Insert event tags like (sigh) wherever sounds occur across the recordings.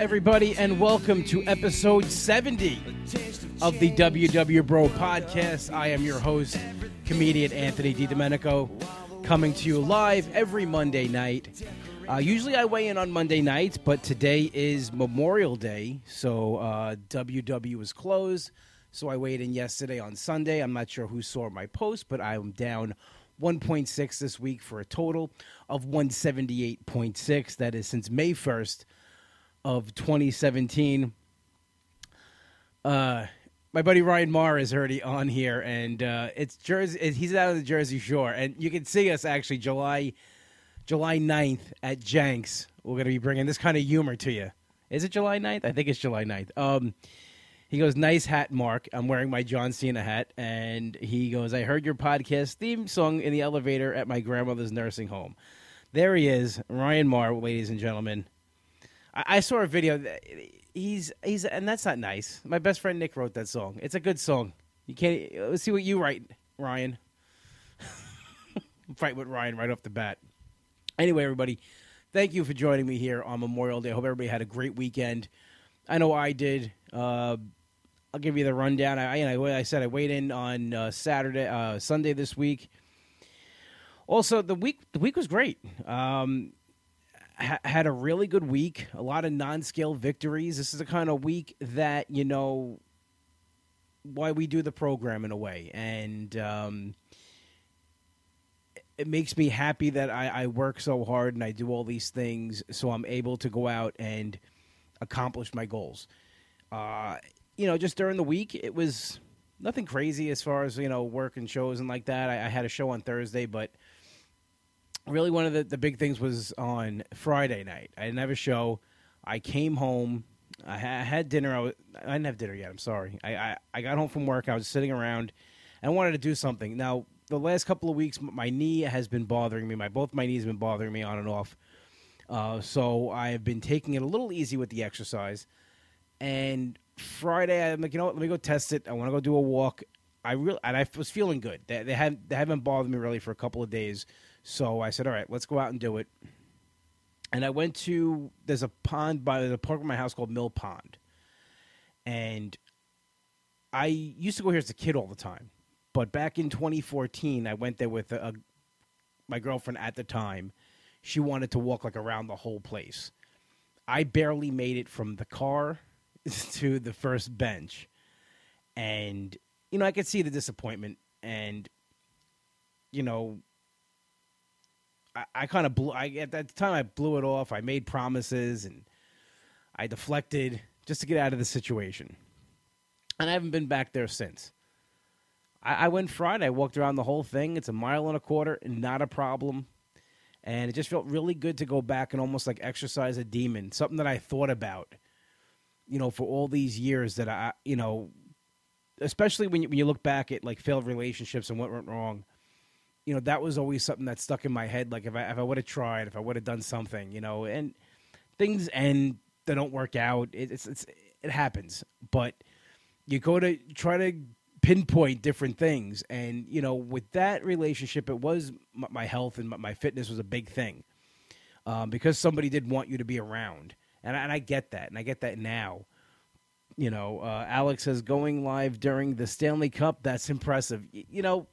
Everybody, and welcome to episode 70 of the WW Bro podcast. I am your host, comedian Anthony DiDomenico, coming to you live every Monday night. Uh, usually I weigh in on Monday nights, but today is Memorial Day, so uh, WW is closed. So I weighed in yesterday on Sunday. I'm not sure who saw my post, but I'm down 1.6 this week for a total of 178.6. That is since May 1st of 2017. Uh, my buddy Ryan Marr is already on here, and uh, it's Jersey. He's out of the Jersey Shore, and you can see us actually July July 9th at Jenks. We're going to be bringing this kind of humor to you. Is it July 9th? I think it's July 9th. Um, he goes, Nice hat, Mark. I'm wearing my John Cena hat. And he goes, I heard your podcast theme song in the elevator at my grandmother's nursing home. There he is, Ryan Marr, ladies and gentlemen. I, I saw a video. He's he's and that's not nice. My best friend Nick wrote that song. It's a good song. You can't. Let's see what you write, Ryan. (laughs) Fight with Ryan right off the bat. Anyway, everybody, thank you for joining me here on Memorial Day. I hope everybody had a great weekend. I know I did. Uh, I'll give you the rundown. I, I said I weighed in on uh, Saturday, uh, Sunday this week. Also, the week the week was great. Um, ha- had a really good week. A lot of non-scale victories. This is the kind of week that you know why we do the program in a way, and um, it makes me happy that I, I work so hard and I do all these things so I'm able to go out and accomplish my goals. Uh, you know, just during the week, it was nothing crazy as far as, you know, work and shows and like that. I, I had a show on Thursday, but really one of the, the big things was on Friday night. I didn't have a show. I came home. I, ha- I had dinner. I, was, I didn't have dinner yet. I'm sorry. I, I, I got home from work. I was sitting around and I wanted to do something. Now, the last couple of weeks, my knee has been bothering me. My both my knees have been bothering me on and off. Uh, so I have been taking it a little easy with the exercise. And Friday, I'm like, you know what? Let me go test it. I want to go do a walk. I really and I was feeling good. They, they have they haven't bothered me really for a couple of days. So I said, all right, let's go out and do it. And I went to there's a pond by the park of my house called Mill Pond, and I used to go here as a kid all the time. But back in 2014, I went there with a, a, my girlfriend at the time. She wanted to walk like around the whole place. I barely made it from the car (laughs) to the first bench. And, you know, I could see the disappointment. And, you know, I, I kind of blew, I, at that time, I blew it off. I made promises and I deflected just to get out of the situation. And I haven't been back there since. I, I went Friday. I walked around the whole thing. It's a mile and a quarter, not a problem. And it just felt really good to go back and almost like exercise a demon, something that I thought about, you know, for all these years that I, you know, especially when you, when you look back at like failed relationships and what went wrong, you know, that was always something that stuck in my head. Like if I if I would have tried, if I would have done something, you know, and things end, they don't work out. It, it's it's it happens, but you go to try to pinpoint different things. And you know, with that relationship, it was my health and my fitness was a big thing um, because somebody did want you to be around, and I, and I get that, and I get that now. You know, uh, Alex says going live during the Stanley Cup. That's impressive. Y- you know,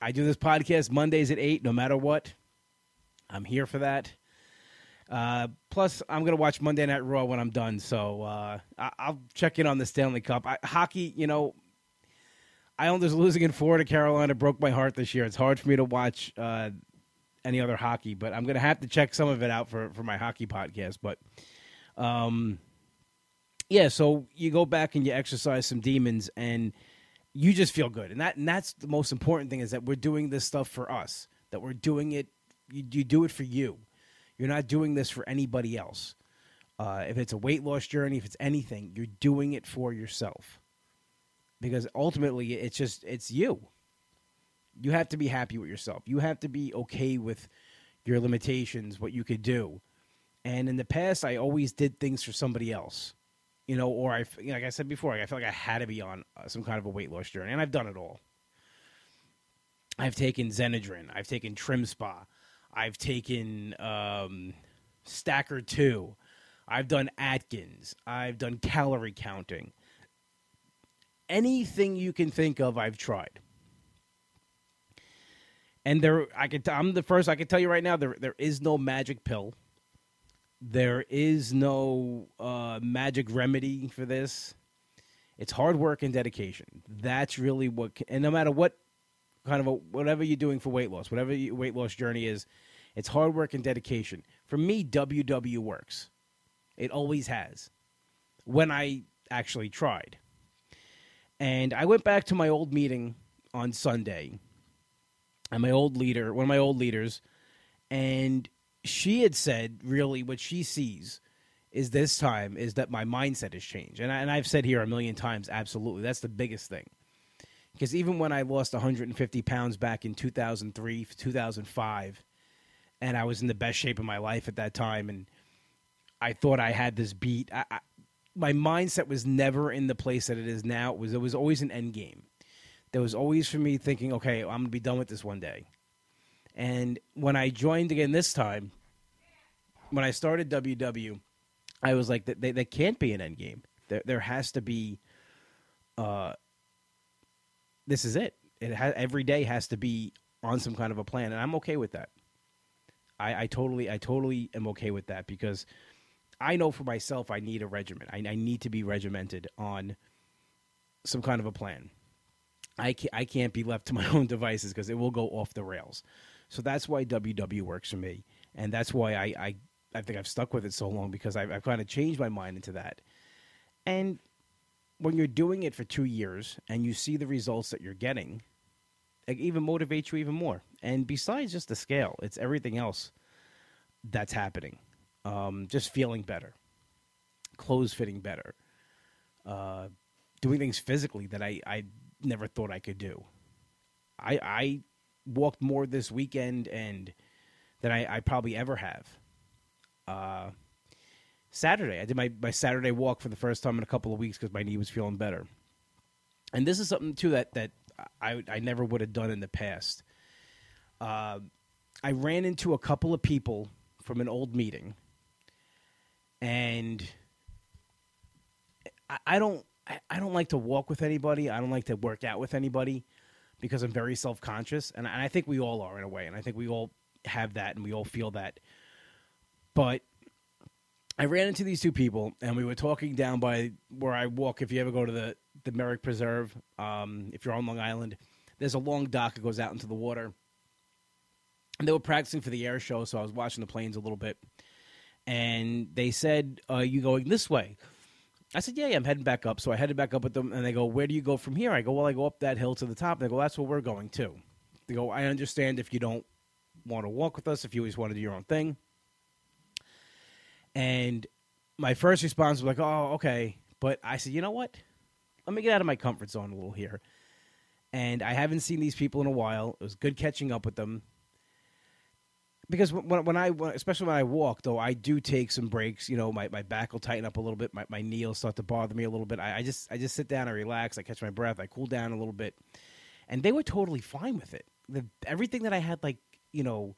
I do this podcast Mondays at eight, no matter what. I'm here for that. Uh, plus, I'm going to watch Monday Night Raw when I'm done, so uh, I- will check in on the Stanley Cup. I- hockey, you know, Islanders losing in to Carolina broke my heart this year. It's hard for me to watch uh, any other hockey, but I'm going to have to check some of it out for, for my hockey podcast. But um, yeah, so you go back and you exercise some demons, and you just feel good, and that and that's the most important thing is that we're doing this stuff for us. That we're doing it, you, you do it for you. You're not doing this for anybody else. Uh, if it's a weight loss journey, if it's anything, you're doing it for yourself because ultimately it's just it's you you have to be happy with yourself you have to be okay with your limitations what you could do and in the past i always did things for somebody else you know or I, you know, like i said before i feel like i had to be on uh, some kind of a weight loss journey and i've done it all i've taken Xenadrine, i've taken TrimSpa i've taken um, stacker 2 I've done Atkins. I've done calorie counting. Anything you can think of, I've tried. And there, I could. I'm the first. I can tell you right now, there there is no magic pill. There is no uh, magic remedy for this. It's hard work and dedication. That's really what. And no matter what kind of a, whatever you're doing for weight loss, whatever your weight loss journey is, it's hard work and dedication. For me, WW works. It always has. When I actually tried. And I went back to my old meeting on Sunday and my old leader, one of my old leaders, and she had said really what she sees is this time is that my mindset has changed. And, I, and I've said here a million times, absolutely. That's the biggest thing. Because even when I lost 150 pounds back in 2003, 2005, and I was in the best shape of my life at that time, and I thought I had this beat, I, I, my mindset was never in the place that it is now. It was, it was always an end game there was always for me thinking, okay, I'm going to be done with this one day. And when I joined again this time, when I started WW, I was like, that can't be an end game. There, there has to be. Uh, this is it. It has every day has to be on some kind of a plan, and I'm okay with that. I, I totally, I totally am okay with that because I know for myself I need a regimen. I, I need to be regimented on some kind of a plan. I can't, I can't be left to my (laughs) own devices because it will go off the rails. So that's why WW works for me, and that's why I I, I think I've stuck with it so long because I've, I've kind of changed my mind into that. And when you're doing it for two years and you see the results that you're getting, it even motivates you even more. And besides just the scale, it's everything else that's happening. Um, just feeling better, clothes fitting better, uh, doing things physically that I, I never thought I could do. I I walked more this weekend and than I, I probably ever have. Uh, Saturday, I did my, my Saturday walk for the first time in a couple of weeks because my knee was feeling better. And this is something too that that I I never would have done in the past. Uh, I ran into a couple of people from an old meeting, and I, I don't I, don't like to walk with anybody. I don't like to work out with anybody because I'm very self conscious, and, I think we all are in a way, and I think we all have that, and we all feel that. But I ran into these two people, and we were talking down by where I walk. If you ever go to the the Merrick Preserve, um, if you're on Long Island, there's a long dock that goes out into the water. And they were practicing for the air show, so I was watching the planes a little bit. And they said, uh, "You going this way?" I said, yeah, yeah, I'm heading back up. So I headed back up with them, and they go, where do you go from here? I go, well, I go up that hill to the top. And They go, that's where we're going too. They go, I understand if you don't want to walk with us, if you always want to do your own thing. And my first response was like, oh, okay. But I said, you know what? Let me get out of my comfort zone a little here. And I haven't seen these people in a while. It was good catching up with them because when, when I especially when I walk though I do take some breaks. You know, my, my back will tighten up a little bit. My my knee will start to bother me a little bit. I, I just I just sit down, I relax, I catch my breath, I cool down a little bit, and they were totally fine with it. The, everything that I had like you know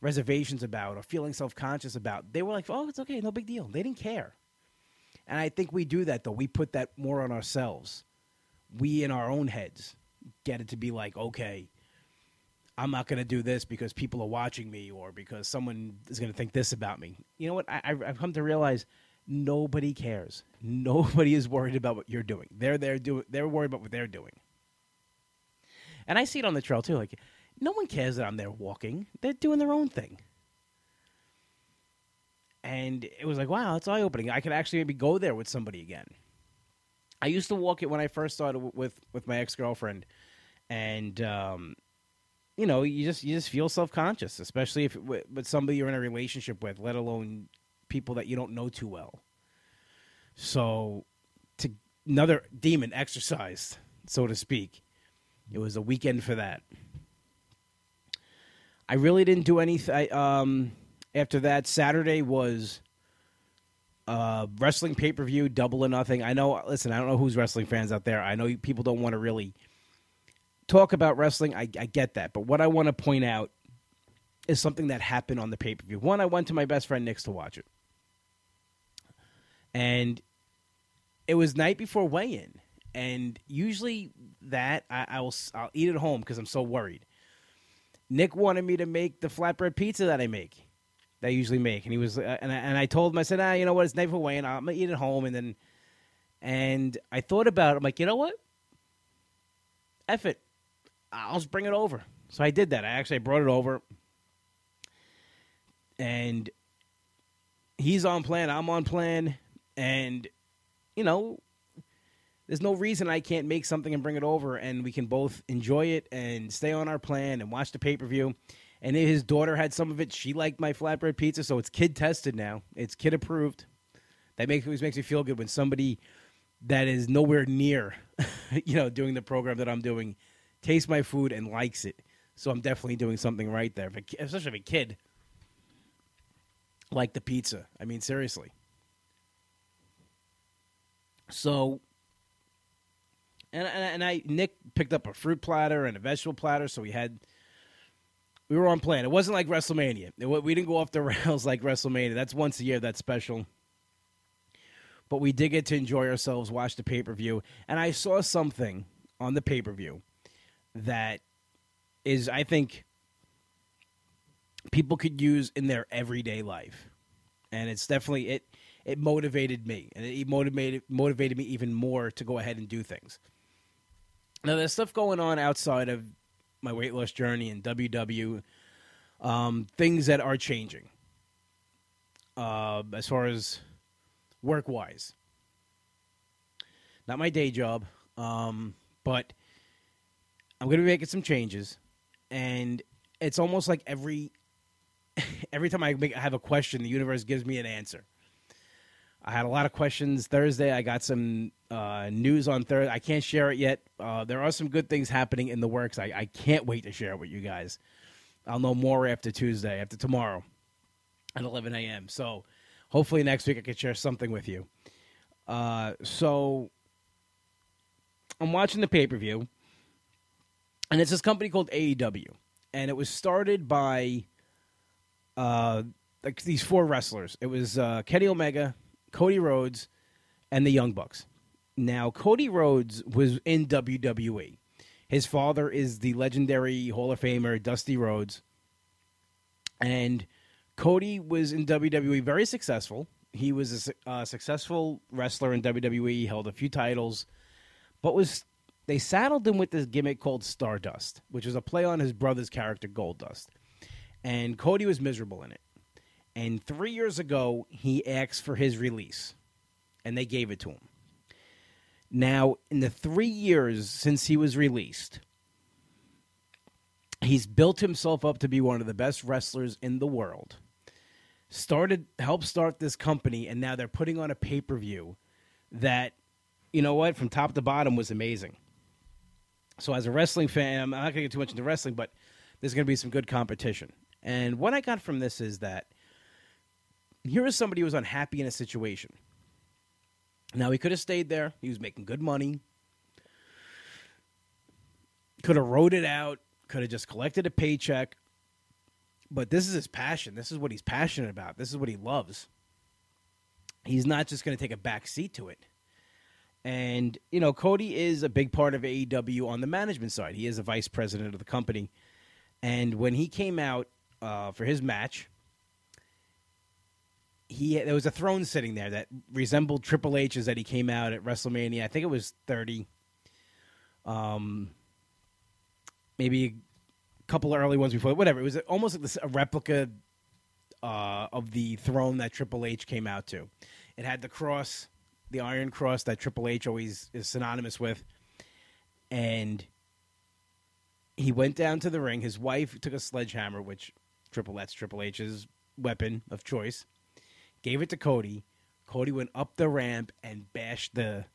reservations about or feeling self conscious about, they were like, oh, it's okay, no big deal. They didn't care, and I think we do that though. We put that more on ourselves. We in our own heads get it to be like, okay I'm not going to do this because people are watching me or because someone is going to think this about me. You know what? I, have come to realize nobody cares. Nobody is worried about what you're doing. They're there doing. They're worried about what they're doing. And I see it on the trail too. Like, no one cares that I'm there walking. They're doing their own thing. And it was like, wow, it's eye opening. I could actually maybe go there with somebody again. I used to walk it when I first started with with my ex girlfriend, and um, you know, you just you just feel self conscious, especially if with, somebody you're in a relationship with, let alone people that you don't know too well. So, to another demon exercise, so to speak. It was a weekend for that. I really didn't do anything. Um, after that, Saturday was uh, wrestling pay per view, double or nothing. I know. Listen, I don't know who's wrestling fans out there. I know people don't want to really talk about wrestling. I, I get that, but what I want to point out is something that happened on the pay per view. One, I went to my best friend Nick's to watch it. and it was night before weigh-in, and usually that I, I will I'll eat at home because I'm so worried. Nick wanted me to make the flatbread pizza that I make, that I usually make, and he was uh, and I, and I told him I said, ah, you know what, it's night before weigh-in, I'm gonna eat at home, and then and I thought about it, I'm like, you know what, F it, I'll just bring it over. So I did that. I actually brought it over, and he's on plan. I'm on plan, and you know, there's no reason I can't make something and bring it over, and we can both enjoy it and stay on our plan and watch the pay per view. And his daughter had some of it. She liked my flatbread pizza, so it's kid tested now. It's kid approved. That makes always makes me feel good when somebody that is nowhere near, (laughs) you know, doing the program that I'm doing, tastes my food and likes it. So I'm definitely doing something right there, especially if a kid like the pizza. I mean, seriously. So, and, and and I Nick picked up a fruit platter and a vegetable platter, so we had we were on plan. It wasn't like WrestleMania. It, we didn't go off the (laughs) rails like WrestleMania. That's once a year. That's special. But we did get to enjoy ourselves, watch the pay per view, and I saw something on the pay per view that is I think people could use in their everyday life. And it's definitely it it motivated me and it motivated motivated me even more to go ahead and do things. Now there's stuff going on outside of my weight loss journey and WW um, things that are changing uh, as far as work wise. Not my day job, um, but I'm going to be making some changes and it's almost like every (laughs) every time I make, I have a question, the universe gives me an answer. I had a lot of questions Thursday. I got some uh, news on Thursday. I can't share it yet. Uh, there are some good things happening in the works. I, I can't wait to share it with you guys. I'll know more after Tuesday, after tomorrow at 11 a.m. So hopefully next week I can share something with you. Uh, so I'm watching the pay per view and it's this company called AEW, and it was started by uh, like these four wrestlers. It was uh, Kenny Omega, Cody Rhodes, and the Young Bucks. Now, Cody Rhodes was in WWE. His father is the legendary Hall of Famer Dusty Rhodes, and Cody was in WWE, very successful. He was a uh, successful wrestler in WWE, held a few titles, but was they saddled him with this gimmick called Stardust, which was a play on his brother's character Goldust. And Cody was miserable in it. And three years ago, he asked for his release, and they gave it to him. Now, in the three years since he was released, he's built himself up to be one of the best wrestlers in the world. Started, helped start this company, and now they're putting on a pay per view that, you know what, from top to bottom was amazing. So as a wrestling fan, I'm not going to get too much into wrestling, but there's going to be some good competition. And what I got from this is that here is somebody who was unhappy in a situation. Now he could have stayed there. He was making good money. Could have wrote it out. Could have just collected a paycheck. But this is his passion. This is what he's passionate about. This is what he loves. He's not just going to take a back seat to it. And, you know, Cody is a big part of AEW on the management side. He is a vice president of the company. And when he came out uh, for his match, he there was a throne sitting there that resembled Triple H's that he came out at WrestleMania. I think it was 30. Um, maybe a couple of early ones before, whatever. It was almost like this, a replica uh, of the throne that Triple H came out to. It had the cross the Iron Cross that Triple H always is synonymous with. And he went down to the ring. His wife took a sledgehammer, which Triple that's Triple H's weapon of choice, gave it to Cody. Cody went up the ramp and bashed the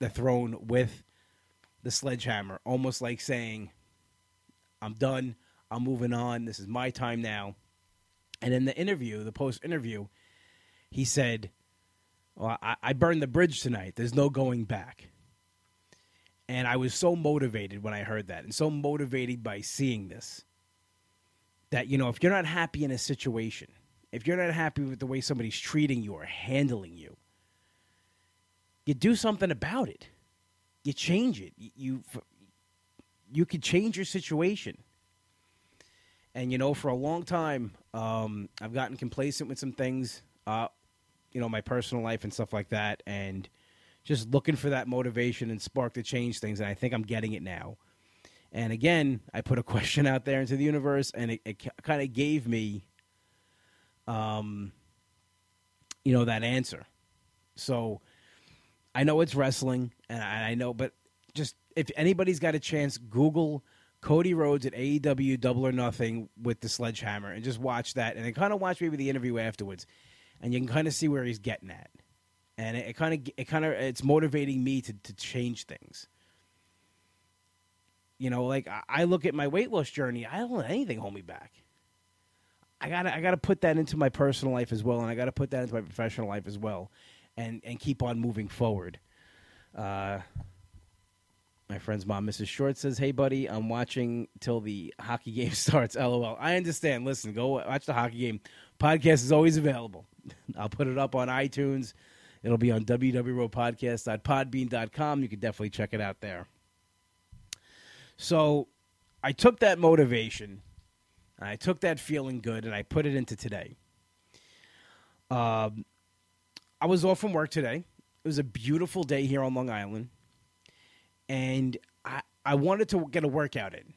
the throne with the sledgehammer, almost like saying, "I'm done. I'm moving on. This is my time now." And in the interview, the post interview, he said, well, I, I burned the bridge tonight. There's no going back. And I was so motivated when I heard that, and so motivated by seeing this that, you know, if you're not happy in a situation, if you're not happy with the way somebody's treating you or handling you, you do something about it. You change it. You you, you could change your situation. And you know, for a long time, um, I've gotten complacent with some things, uh, you know, my personal life and stuff like that, and just looking for that motivation and spark to change things. And I think I'm getting it now. And again, I put a (laughs) question out there into the universe, and it, it kind of gave me, um, you know, that answer. So I know it's wrestling, and I, I know, but just if anybody's got a chance, Google Cody Rhodes at AEW Double or Nothing with the sledgehammer, and just watch that, and then kind of watch maybe the interview afterwards, and you can kind of see where he's getting at, and it kind of it kind of it's motivating me to to change things. You know, like I look at my weight loss journey, I don't let anything hold me back. I gotta I gotta put that into my personal life as well, and I gotta put that into my professional life as well, and and keep on moving forward. Uh, my friend's mom, Mrs. Short, says, "Hey, buddy, I'm watching till the hockey (laughs) game starts." LOL. I understand. Listen, go watch the hockey game. Podcast is always available. (laughs) I'll put it up on iTunes. It'll be on www.podcast.podbean.com. You can definitely check it out there. So I took that motivation I took that feeling good and I put it into today. Um, I was off from work today. It was a beautiful day here on Long Island. And I, I wanted to get a workout in.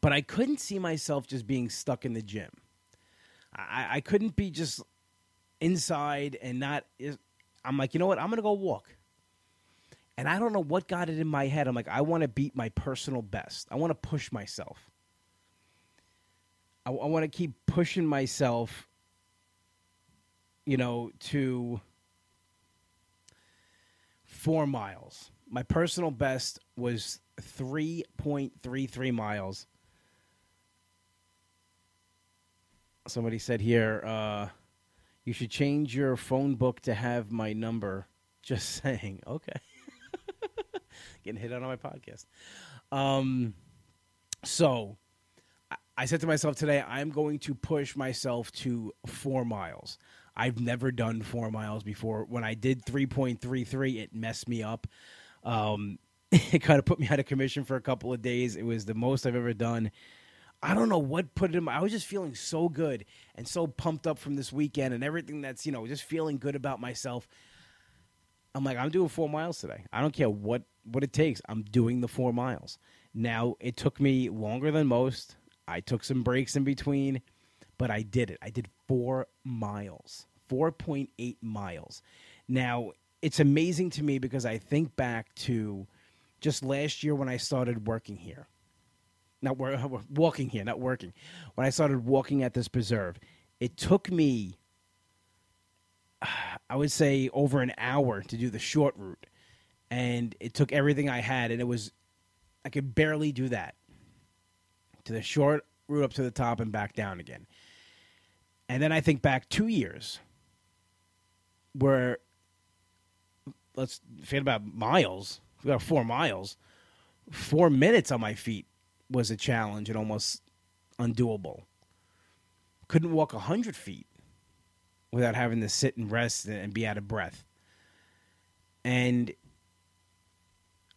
But I couldn't see myself just being stuck in the gym. I, I couldn't be just inside and not. I'm like, you know what? I'm going to go walk. And I don't know what got it in my head. I'm like, I want to beat my personal best. I want to push myself. I, I want to keep pushing myself, you know, to four miles. My personal best was 3.33 miles. Somebody said here, uh, you should change your phone book to have my number. Just (laughs) saying. Okay (laughs) getting hit out on my podcast. Um, so I, I said to myself today, I'm going to push myself to four miles. I've never done four miles before. When I did 3.33, it messed me up. Um, (laughs) it kind of put me out of commission for a couple of days. It was the most I've ever done. I don't know what put it in my. I was just feeling so good and so pumped up from this weekend and everything that's, you know, just feeling good about myself. I'm like, I'm doing four miles today. I don't care what what it takes. I'm doing the four miles. Now it took me longer than most. I took some breaks in between, but I did it. I did four miles, four point eight miles. Now it's amazing to me because I think back to just last year when I started working here. Not (laughs) walking here, not working. When I started walking at this preserve, it took me (sighs) I would say over an hour to do the short route, and it took everything I had, and it was I could barely do that to the short route up to the top and back down again. And then I think back two years where let's forget about miles. Got four miles. Four minutes on my feet was a challenge and almost undoable. Couldn't walk a hundred feet without having to sit and rest and be out of breath. And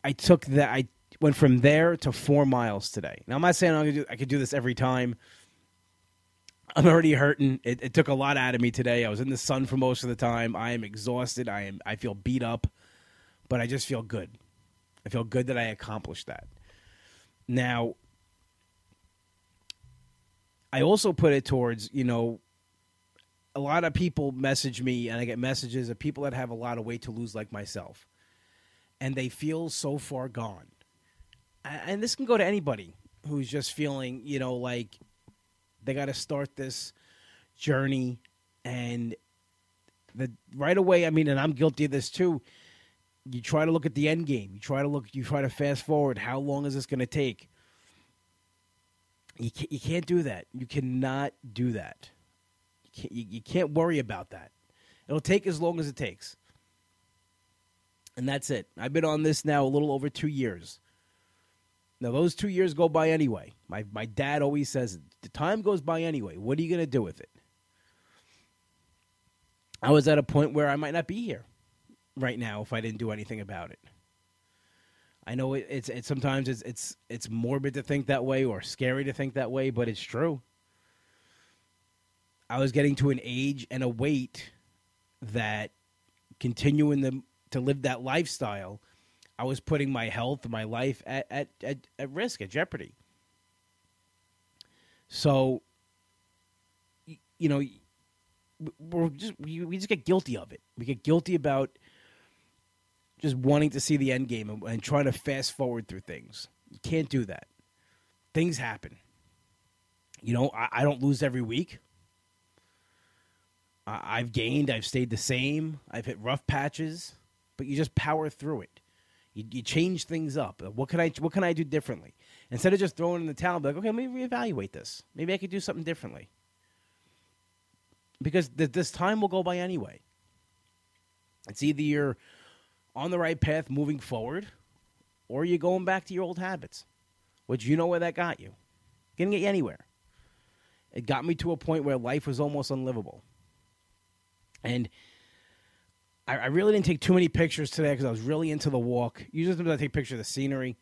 I took that. I went from there to four miles today. Now I'm not saying I'm gonna do, I could do this every time. I'm already hurting. It, it, took a lot out of me today. I was in the sun for most of the time. I am exhausted. I am. I feel beat up, but I just feel good. I feel good that I accomplished that. Now, I also put it towards you know a lot of people message me, and I get messages of people that have a lot of weight to lose, like myself, and they feel so far gone. And this can go to anybody who's just feeling, you know, like they got to start this journey, and the right away. I mean, and I'm guilty of this too. You try to look at the end game. You try to look. You try to fast forward. How long is this going to take? You can't, you can't do that. You cannot do that. You can't, you, you can't worry about that. It'll take as long as it takes. And that's it. I've been on this now a little over two years. Now, those two years go by anyway. My, my dad always says, the time goes by anyway. What are you going to do with it? I was at a point where I might not be here right now if I didn't do anything about it. I know it, it's it's sometimes it's it's it's morbid to think that way or scary to think that way, but it's true. I was getting to an age and a weight that continuing the, to live that lifestyle, I was putting my health, my life at, at, at, at risk, at jeopardy. So, you know, we're just we, we just get guilty of it. We get guilty about just wanting to see the end game and, and trying to fast forward through things. You can't do that. Things happen. You know, I, I don't lose every week. I've gained, I've stayed the same, I've hit rough patches, but you just power through it. You, you change things up. Uh, what can I what can I do differently? Instead of just throwing in the towel, be like, okay, let me reevaluate this. Maybe I could do something differently. Because th- this time will go by anyway. It's either you're on the right path moving forward, or you're going back to your old habits, which you know where that got you. Didn't get you anywhere. It got me to a point where life was almost unlivable. And I, I really didn't take too many pictures today because I was really into the walk. Usually, sometimes I take pictures of the scenery.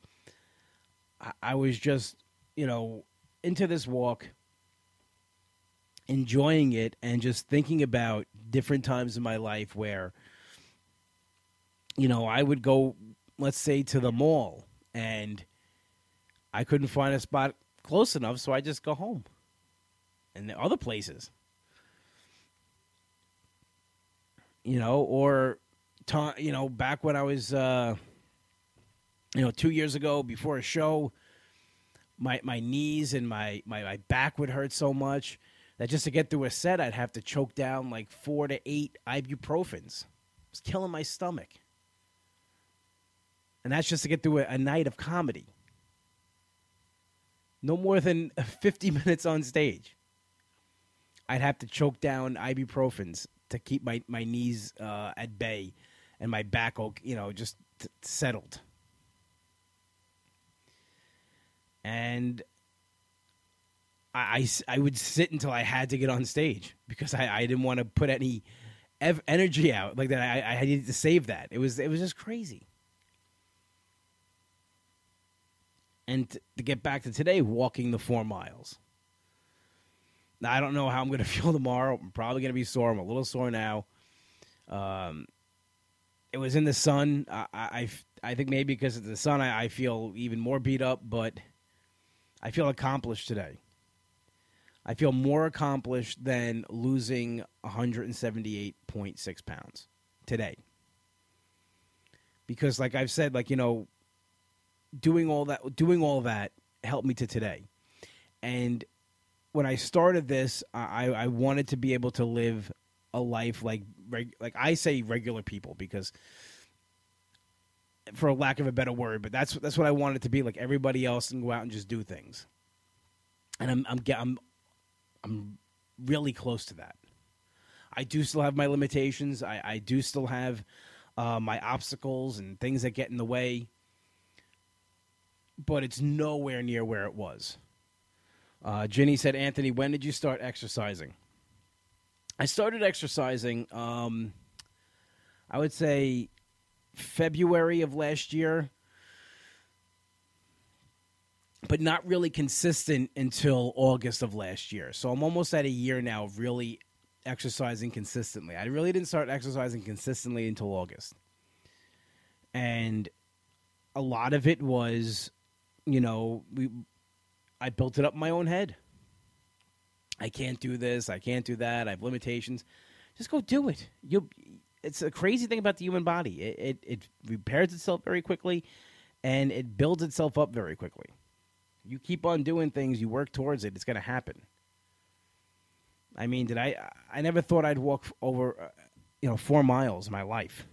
I, I was just, you know, into this walk, enjoying it, and just thinking about different times in my life where, you know, I would go, let's say, to the mall and I couldn't find a spot close enough, so I just go home. And the other places. you know, or you know, back when I was, uh, you know, two years ago before a show, my my knees and my, my my back would hurt so much that just to get through a set, I'd have to choke down like four to eight ibuprofens. It was killing my stomach, and that's just to get through a, a night of comedy. No more than (laughs) fifty minutes on stage. I'd have to choke down ibuprofens to keep my my knees uh, at bay and my back, you know, just t- settled. And I, I, I, would sit until I had to get on stage because I, I didn't want to put any ev- energy out like that. I, I needed to save that. It was it was just crazy. And t- to get back to today, walking the four miles. Now, I don't know how I'm going (laughs) to feel tomorrow. I'm probably going to be sore. I'm a little sore now. Um, it was in the sun. I, I, I think maybe because of the sun, I, I feel even more beat up, but I feel accomplished today. I feel more accomplished than losing 178.6 pounds today. Because, like I've said, like, you know, doing all that, doing all that helped me to today. And when I started this, I, I wanted to be able to live a life like reg, like I say regular people because for lack of a better word, but that's that's what I wanted to be like everybody else and go out and just do things. And I'm I'm I'm I'm really close to that. I do still have my limitations. I, I do still have uh, my obstacles and things that get in the way, but it's nowhere near where it was. Uh, Ginny said, Anthony, when did you start exercising? I started exercising, um, I would say February of last year, but not really consistent until August of last year. So I'm almost at a year now of really exercising consistently. I really didn't start exercising consistently until August. And a lot of it was, you know, we I built it up in my own head. I can't do this. I can't do that. I have limitations. Just go do it. You. It's a crazy thing about the human body. It, it, it repairs itself very quickly, and it builds itself up very quickly. You keep on doing things. You work towards it. It's going to happen. I mean, did I? I never thought I'd walk over, uh, you know, four miles in my life.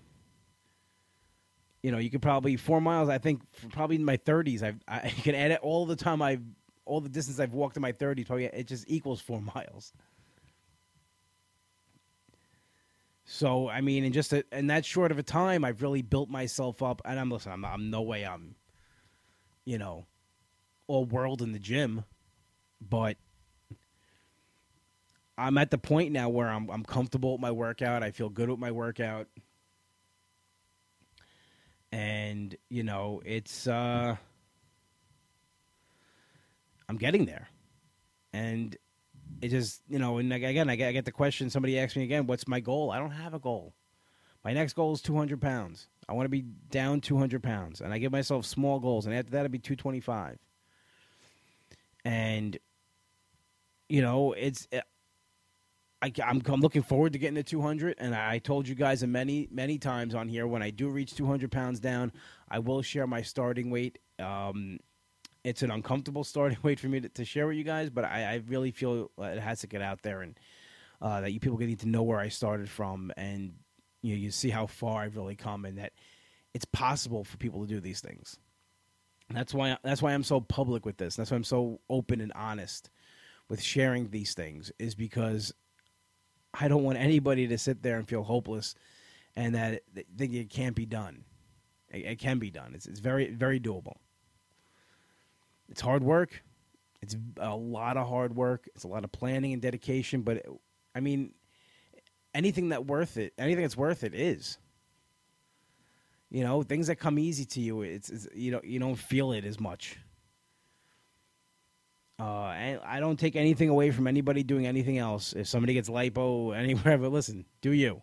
You know, you could probably four miles. I think probably in my thirties, I (laughs) I can add it all the time I've all the distance I've walked in my 30s, probably it just equals four (laughs) miles. So I mean, in just a, in that short of a time, I've really built myself up. And I'm listen, I'm, I'm no way I'm, you know, all world in the gym, but I'm at the point now where I'm I'm comfortable with my workout. I feel good with my workout. And you know it's uh i'm getting there. And it just you know and again i get, I get the question somebody asked me again what's my goal? I don't have a goal. My next goal is 200 pounds. I want to be down 200 pounds and i give myself small goals and after that i'll be 225 and you know it's I, am I'm looking forward to getting to 200, and I told you guys many many times on here when I do reach 200 pounds down, I will share my starting weight. Um, it's an uncomfortable (laughs) starting weight for me to, to share with you guys, but I, I, really feel it has to get out there and uh, that you people need to know where I started from, and you know, you see how far I've really come, and that it's possible for people to do these things. And that's why that's why I'm so public with this. That's why I'm so open and honest with sharing these things is because I don't want anybody to sit there and feel hopeless and that think it can't be done. It, it can be done. It's, it's very, very doable. It's hard work. It's a lot of hard work. It's a lot of planning and dedication. But I mean, anything that worth it, anything that's worth it is. You know, things that come easy to you, it's, it's you know you don't feel it as much. Uh, and I don't take anything away from anybody doing anything else. If somebody gets lipo (laughs) anywhere, but listen, do you?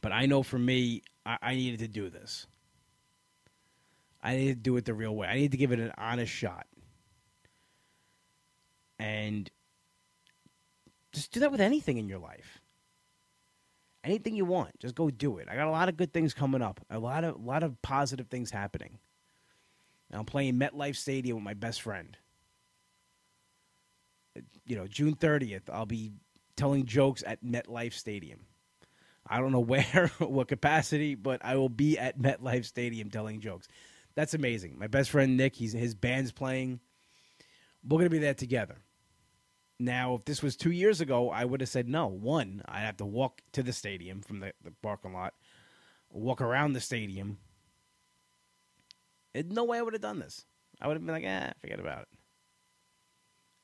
But I know for me, I, I needed to do this. I need to do it the real way. I need to give it an honest shot. And just do that with anything in your life. Anything you want, just go do it. I got a lot of good things coming up. A lot of a lot of positive things happening. I'm playing MetLife Stadium with my best friend. You know, June 30th, I'll be telling jokes at MetLife Stadium. I don't know (laughs) where, what capacity, but I will be at MetLife Stadium telling jokes. That's amazing. My best friend Nick, he's his band's playing. We're gonna be there together. Now, if this was two years ago, I would have said no. One, I'd have to walk to the stadium from the, the parking lot, walk around the stadium, no way I would have done this. I would have been like, eh, forget about it.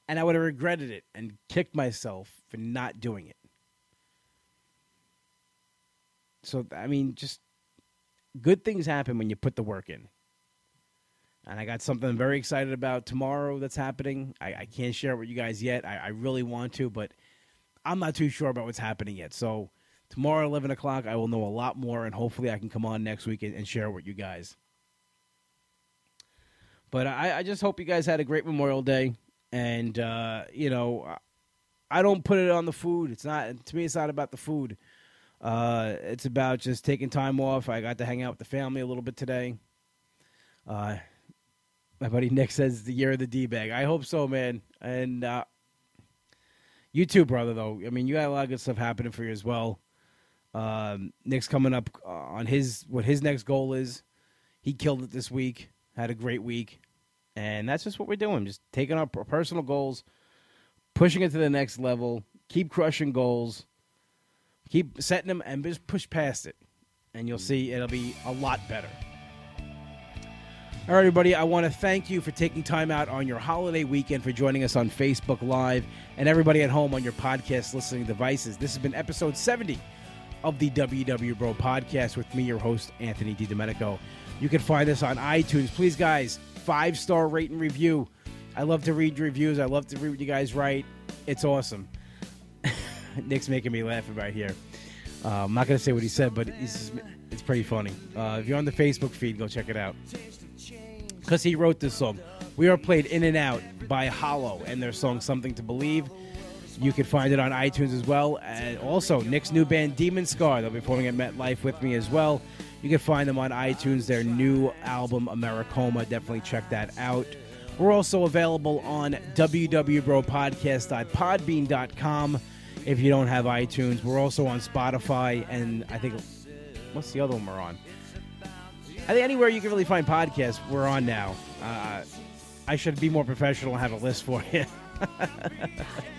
And I would have regretted it and kicked myself for not doing it. So, I mean, just good things happen when you put the work in. And I got something I'm very excited about tomorrow that's happening. I, I can't share it with you guys yet. I, I, really want to, but I'm not too sure about what's happening yet. So, tomorrow, 11 o'clock, I will know a lot more, and hopefully, I can come on next week and, and share it with you guys. But I, I just hope you guys had a great Memorial Day, and uh, you know, I don't put it on the food. It's not to me. It's not about the food. Uh, it's about just taking time off. I got to hang out with the family a little bit today. Uh, my buddy Nick says the year of the D bag. I hope so, man. And uh, you too, brother. Though I mean, you got a lot of good stuff happening for you as well. Um, Nick's coming up uh, on his what his next goal is. He killed it this week. Had a great week. And that's just what we're doing. Just taking our personal goals, pushing it to the next level, keep crushing goals, keep setting them, and just push past it. And you'll mm. see it'll be a lot better. All right, everybody, I want to thank you for taking time out on your holiday weekend for joining us on Facebook Live and everybody at home on your podcast listening devices. This has been episode 70 of the WW Bro podcast with me, your host, Anthony DiDomenico. You can find us on iTunes. Please, guys, five star rate and review. I love to read reviews. I love to read what you guys write. It's awesome. (laughs) Nick's making me laugh right here. Uh, I'm not going to say what he said, but it's, it's pretty funny. Uh, if you're on the Facebook feed, go check it out. Because he wrote this song. We are played In and Out by Hollow and their song Something to Believe. You can find it on iTunes as well. And also, Nick's new band, Demon Scar. They'll be performing at MetLife with me as well. You can find them on iTunes. Their new album, Americoma. Definitely check that out. We're also available on www.bropodcast.podbean.com if you don't have iTunes. We're also on Spotify, and I think, what's the other one we're on? I think anywhere you can really find podcasts, we're on now. Uh, I should be more professional and have a list for you. (laughs)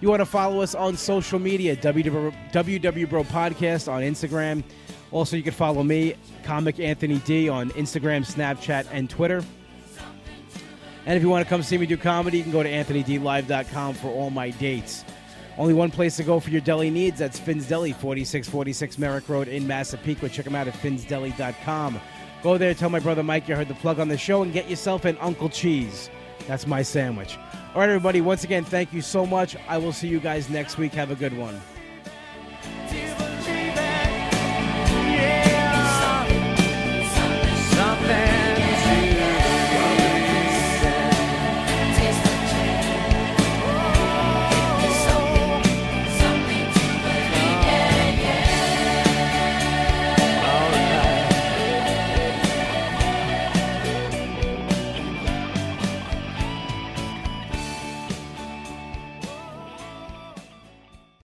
you want to follow us on social media, WW Bro Podcast on Instagram. Also, you can follow me, Comic Anthony D, on Instagram, Snapchat, and Twitter. And if you want to come see me do comedy, you can go to AnthonyDLive.com for all my dates. Only one place to go for your deli needs. That's Finn's Deli, 4646 Merrick Road in Massapequa. Check them out at finnsdeli.com. Go there, tell my brother Mike you heard the plug on the show, and get yourself an Uncle Cheese. That's my sandwich. All right, everybody, once again, thank you so much. I will see you guys next week. Have a good one.